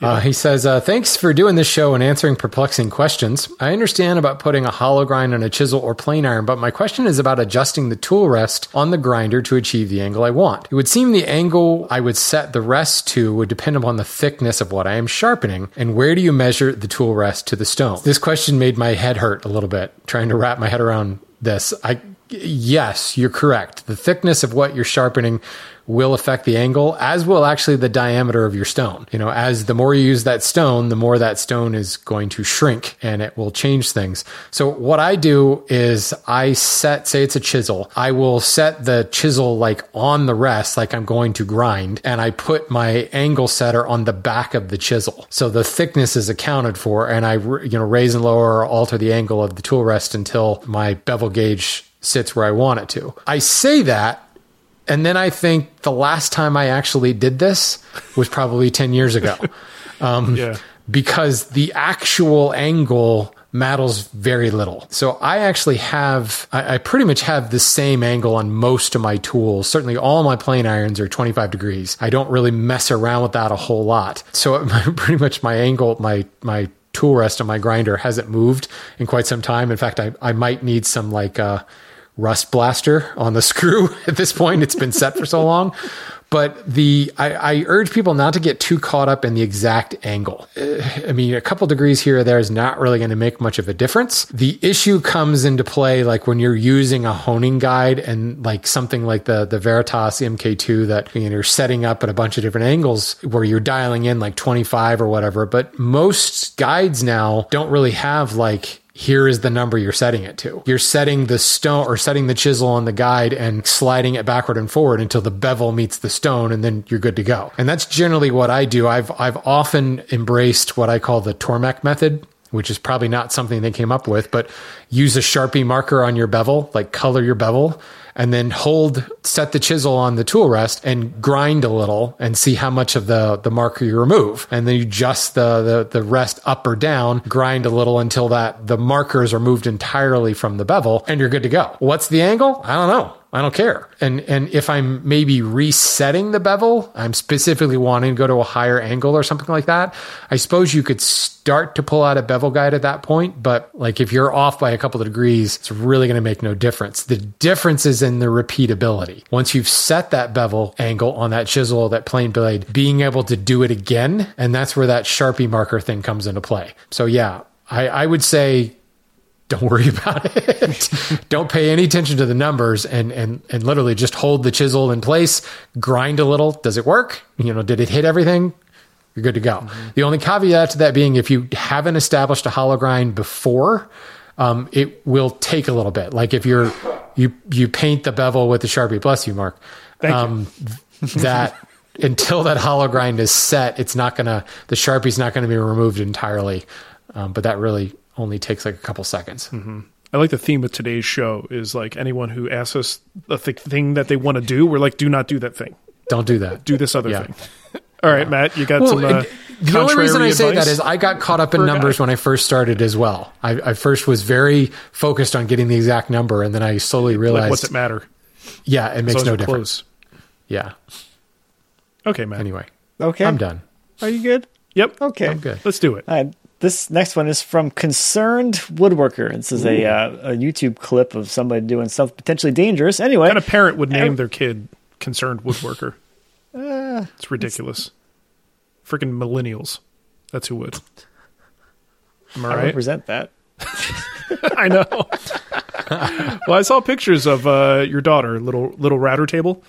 Uh, he says, uh, "Thanks for doing this show and answering perplexing questions. I understand about putting a hollow grind on a chisel or plane iron, but my question is about adjusting the tool rest on the grinder to achieve the angle I want. It would seem the angle I would set the rest to would depend upon the thickness of what I am sharpening, and where do you measure the tool rest to the stone? This question made my head hurt a little bit trying to wrap my head around this. I yes, you're correct. The thickness of what you're sharpening will affect the angle, as will actually the diameter of your stone. You know, as the more you use that stone, the more that stone is going to shrink and it will change things. So what I do is I set, say it's a chisel, I will set the chisel like on the rest, like I'm going to grind, and I put my angle setter on the back of the chisel. So the thickness is accounted for, and I, you know, raise and lower or alter the angle of the tool rest until my bevel gauge sits where I want it to. I say that and then I think the last time I actually did this was probably 10 years ago. Um, Yeah. Because the actual angle matters very little. So I actually have, I, I pretty much have the same angle on most of my tools. Certainly all my plane irons are 25 degrees. I don't really mess around with that a whole lot. So pretty much my angle, my, my tool rest on my grinder hasn't moved in quite some time. In fact, I, I might need some like, uh, rust blaster on the screw at this point. It's been set for so long. But the I, I urge people not to get too caught up in the exact angle. Uh, I mean, a couple degrees here or there is not really going to make much of a difference. The issue comes into play like when you're using a honing guide and like something like the the Veritas MK2 that you know, you're setting up at a bunch of different angles where you're dialing in like 25 or whatever. But most guides now don't really have like here is the number you're setting it to. You're setting the stone or setting the chisel on the guide and sliding it backward and forward until the bevel meets the stone and then you're good to go. And that's generally what I do. I've I've often embraced what I call the Tormek method, which is probably not something they came up with, but use a Sharpie marker on your bevel, like color your bevel and then hold set the chisel on the tool rest and grind a little and see how much of the the marker you remove. And then you adjust the the, the rest up or down grind a little until that the markers are moved entirely from the bevel and you're good to go. What's the angle? I don't know I don't care. And and if I'm maybe resetting the bevel, I'm specifically wanting to go to a higher angle or something like that. I suppose you could start to pull out a bevel guide at that point, but like if you're off by a couple of degrees, it's really going to make no difference. The difference is in the repeatability. Once you've set that bevel angle on that chisel, that plane blade, being able to do it again, and that's where that Sharpie marker thing comes into play. So yeah, I, I would say don't worry about it. don't pay any attention to the numbers and, and, and literally just hold the chisel in place, grind a little. Does it work? You know, did it hit everything? You're good to go. The only caveat to that being if you haven't established a hollow grind before, um, it will take a little bit. Like if you're, you, you paint the bevel with the Sharpie, bless you, Mark. Thank um, that until that hollow grind is set, it's not gonna, the Sharpie's not gonna be removed entirely. Um, but that really only takes like a couple seconds. I like the theme of today's show is like anyone who asks us a th- thing that they want to do, we're like, do not do that thing. Don't do that. Do this other Yeah. thing. All right, Matt, you got Well, some. Uh, it- the only reason I say that is I got caught up in For guy. numbers when I first started as well. I, I first was very focused on getting the exact number, and then I slowly realized, like, what's it matter? yeah, it As makes no difference. close. Yeah. Okay, Matt. Anyway, Okay. I'm done. Are you good? Yep. Okay. I'm good. Let's do it. All right. This next one is from Concerned Woodworker. This is a, uh, a YouTube clip of somebody doing something potentially dangerous. Anyway, What kind of parent would name their kid concerned woodworker? Uh, it's ridiculous. Freaking millennials. That's who would. Am I I right? represent that. I know. well, I saw pictures of uh, your daughter, little little router table.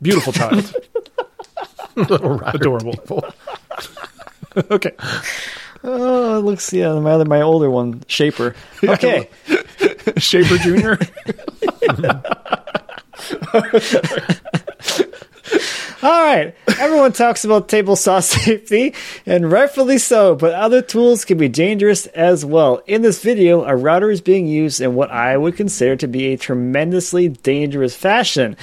Beautiful child. Little Adorable. okay. Oh, it looks yeah, my other my older one, Shaper. Okay. Shaper Jr. All right. Everyone talks about table saw safety, and rightfully so, but other tools can be dangerous as well. In this video, a router is being used in what I would consider to be a tremendously dangerous fashion.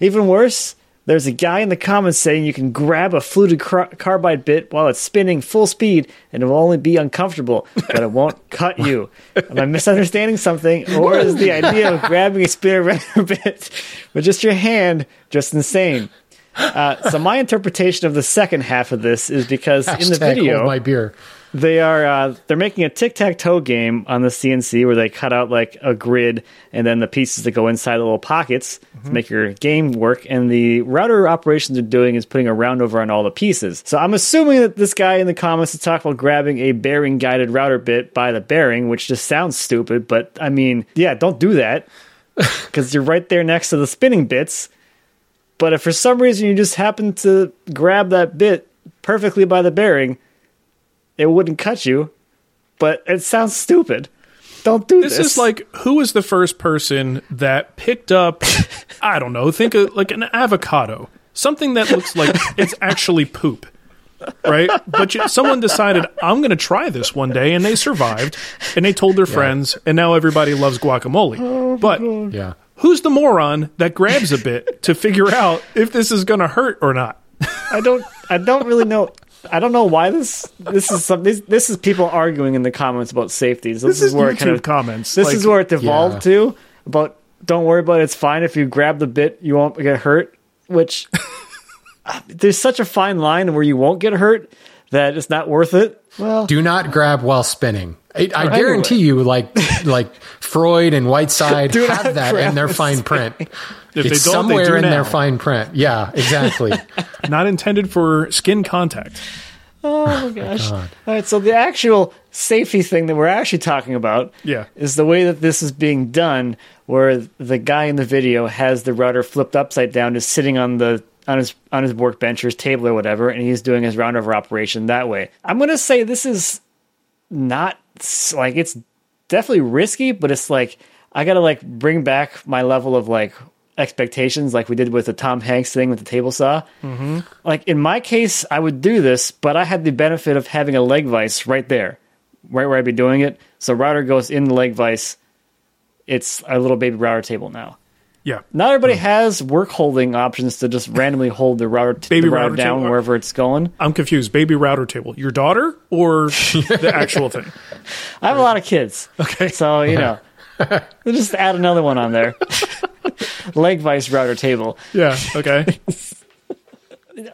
Even worse, there's a guy in the comments saying you can grab a fluted car- carbide bit while it's spinning full speed and it will only be uncomfortable, but it won't cut you. Am I misunderstanding something, or is the idea of grabbing a spinner bit with just your hand just insane? Uh, so my interpretation of the second half of this is because in the video my beer. They are uh, they're making a tic tac toe game on the CNC where they cut out like a grid and then the pieces that go inside the little pockets to make your game work. And the router operations are doing is putting a round over on all the pieces. So I'm assuming that this guy in the comments is talking about grabbing a bearing guided router bit by the bearing, which just sounds stupid. But I mean, yeah, don't do that because you're right there next to the spinning bits. But if for some reason you just happen to grab that bit perfectly by the bearing, it wouldn't cut you. But it sounds stupid. Don't do this. This is like who was the first person that picked up I don't know, think of like an avocado. Something that looks like it's actually poop. Right? But you, someone decided I'm going to try this one day and they survived and they told their friends and now everybody loves guacamole. Oh, but Yeah. who's the moron that grabs a bit to figure out if this is going to hurt or not? I don't. I don't really know. I don't know why this. This is some. This, this is people arguing in the comments about safety. So this, This is where it YouTube kind of comments. This Like- is where it devolved Yeah. to. About don't worry about it. It's fine if you grab the bit. You won't get hurt. Which uh, there's such a fine line where you won't get hurt that it's not worth it. Well, Do not grab while spinning. I, I Anyway. guarantee you, like like Freud and Whiteside have that grab in their while fine print. If it's they don't, they somewhere do in now. their fine print. Yeah, exactly. Not intended for skin contact. Oh my oh, gosh. All right, so the actual safety thing that we're actually talking about Yeah. is the way that this is being done where the guy in the video has the router flipped upside down just sitting on the on his on his workbench or his table or whatever and he's doing his roundover operation that way. I'm going to say this is not like it's definitely risky, but it's like I got to like bring back my level of like expectations like we did with the Tom Hanks thing with the table saw mm-hmm. like in my case, I would do this, but I had the benefit of having a leg vise right there, right where I'd be doing it. So router goes in the leg vise. It's a little baby router table now. Yeah. Not everybody has work holding options to just randomly hold the router, t- Baby the router router down table. wherever it's going. I'm confused. Baby router table. Your daughter or the actual thing? I have a lot of kids. Okay. So, you know, just add another one on there. leg vise router table. Yeah. Okay.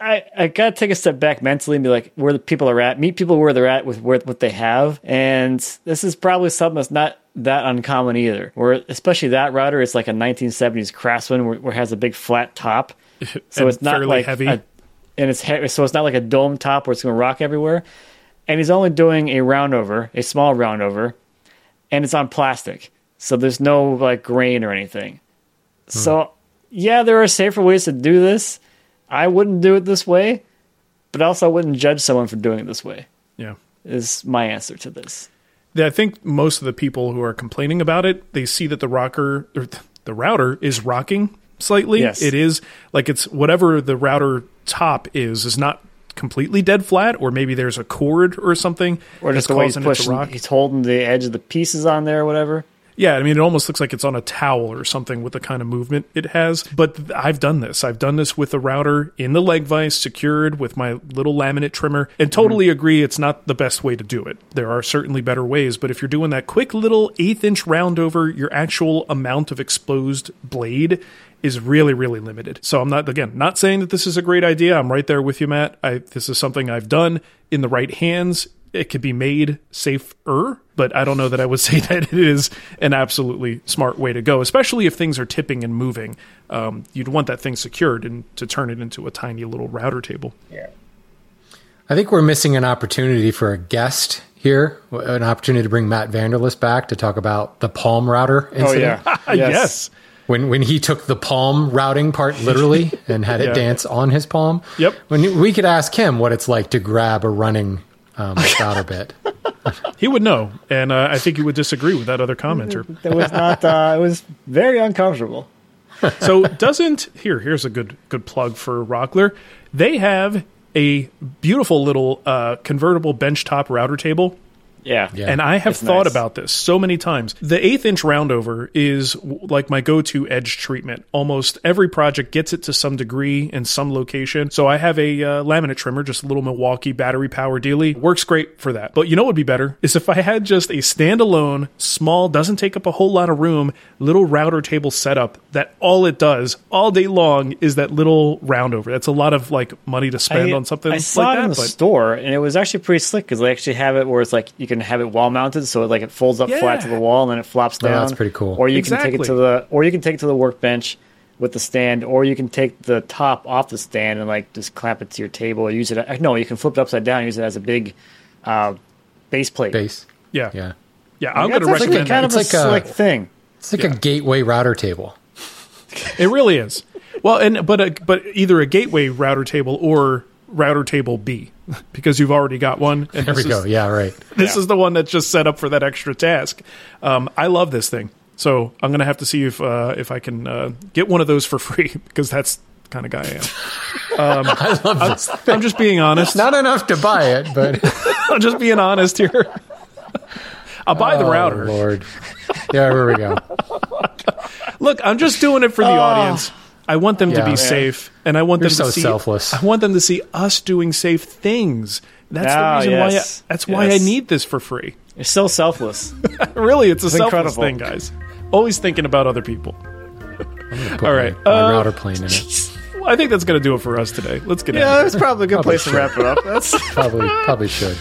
I, I gotta take a step back mentally and be like where the people are at, meet people where they're at with where, what they have, and this is probably something that's not that uncommon either. Where especially that router, it's like a 1970s Craftsman where, where it has a big flat top, so it's not like heavy. a- and it's he- so it's not like a dome top where it's going to rock everywhere. And he's only doing a round over, a small round over, and it's on plastic, so there's no like grain or anything. Hmm. So yeah, there are safer ways to do this. I wouldn't do it this way, but also I wouldn't judge someone for doing it this way. Yeah. Is my answer to this. Yeah, I think most of the people who are complaining about it, they see that the rocker or the router is rocking slightly. Yes. It is like it's whatever the router top is is not completely dead flat, or maybe there's a cord or something Or just the way he's causing it to pushing, rock. he's holding the edge of the pieces on there or whatever. Yeah, I mean, it almost looks like it's on a towel or something with the kind of movement it has. But I've done this. I've done this with the router in the leg vise, secured with my little laminate trimmer, and totally mm-hmm. agree it's not the best way to do it. There are certainly better ways, but if you're doing that quick little eighth inch round over, your actual amount of exposed blade is really really limited. So I'm not again not saying that this is a great idea. I'm right there with you, Matt. I, this is something I've done in the right hands. It could be made safer, but I don't know that I would say that it is an absolutely smart way to go, especially if things are tipping and moving. Um, you'd want that thing secured and to turn it into a tiny little router table. Yeah. I think we're missing an opportunity for a guest here, an opportunity to bring Matt Vanderlist back to talk about the Palm router Oh incident. yeah. yes. When when he took the palm routing part literally and had it Yeah. dance on his palm. Yep. When we could ask him what it's like to grab a running um, router bit. He would know, and uh, I think he would disagree with that other commenter. It was not. Uh, it was very uncomfortable. so doesn't here here's a good good plug for Rockler. They have a beautiful little uh, convertible benchtop router table. Yeah. Yeah. And I have It's thought nice. about this so many times. The eighth inch roundover is like my go to edge treatment. Almost every project gets it to some degree in some location. So I have a uh, laminate trimmer, just a little Milwaukee battery power dealy. Works great for that. But you know what would be better? Is if I had just a standalone, small, doesn't take up a whole lot of room, little router table setup that all it does all day long is that little roundover. That's a lot of like money to spend I, on something I saw like it that. in the but store, and it was actually pretty slick because they actually have it where it's like you can have it wall mounted, so it, like it folds up flat to the wall and then it flops Oh, down. that's pretty cool. Or you can take it to the, or you can take it to the workbench with the stand, or you can take the top off the stand and like just clamp it to your table. Or use it. uh, No, you can flip it upside down. and Use it as a big uh, base plate. Base. yeah. Yeah. Yeah, I'm That's going to actually recommend kind that. of a It's like a- slick thing. It's like a gateway router table. It really is. Well, and but a, but either a gateway router table or router table B because you've already got one. And There we this go. Yeah, right. This is the one that's just set up for that extra task. Um, I love this thing, so I'm going to have to see if uh, if I can uh, get one of those for free because that's the kind of guy I am. I love this. I'm just being honest. Not enough to buy it, but I'm just being honest here. I'll buy the Oh, router. Lord. Yeah, here we go. Look, I'm just doing it for the audience. I want them to be Yeah. safe, and I want You're them so to see. selfless. I want them to see us doing safe things. That's Ah, the reason why. I, yes. that's why I need this for free. You're so selfless. really, it's a selfless incredible. thing, guys. Always thinking about other people. Put All right, My, my uh, router plane in it. I think that's going to do it for us today. Let's get out. yeah, of here. that's probably a good place to wrap it up. That's Probably, probably should.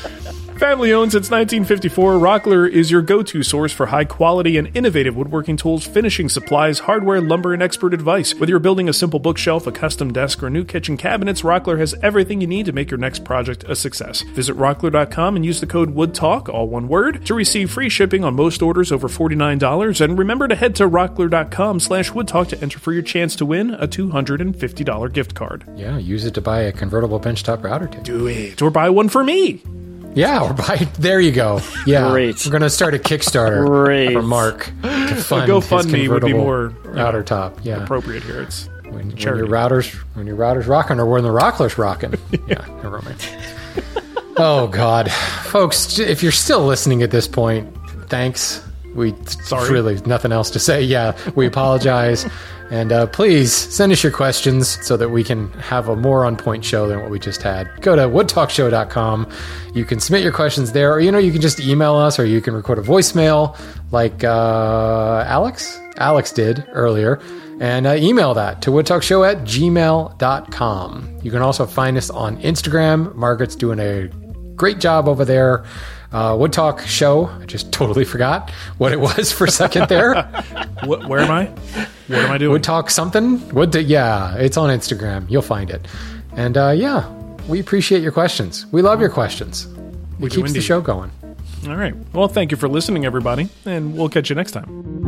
Family owned since 1954, Rockler is your go to source for high quality and innovative woodworking tools, finishing supplies, hardware, lumber, and expert advice. Whether you're building a simple bookshelf, a custom desk, or new kitchen cabinets, Rockler has everything you need to make your next project a success. Visit rockler.com and use the code WOODTALK, all one word, to receive free shipping on most orders over $49. And remember to head to rockler.com slash woodtalk to enter for your chance to win a $250 gift card. Yeah, use it to buy a convertible benchtop router table. Do it. Or buy one for me. Yeah. There you go. Yeah, Great. We're gonna start a Kickstarter Great. for Mark to fund GoFundMe would be more, router top. Yeah, Appropriate here. It's when, when your routers when your routers rocking or when the rockler's rocking. yeah, never mind. Oh God, folks, if you're still listening at this point, thanks. We Sorry. really nothing else to say. Yeah, we apologize. And uh, please send us your questions so that we can have a more on point show than what we just had. Go to woodtalkshow.com. You can submit your questions there, or you know, you can just email us, or you can record a voicemail like uh, Alex. Alex did earlier, and uh, email that to woodtalkshow at gmail.com. You can also find us on Instagram. Margaret's doing a great job over there. Uh, Wood Talk Show. I just totally forgot what it was for a second there. What, where am I? What am I doing? Wood talk something? Would yeah, it's on Instagram. You'll find it. And uh, yeah, we appreciate your questions. We love your questions. It We do keeps the show going. All right. Well, thank you for listening, everybody, and we'll catch you next time.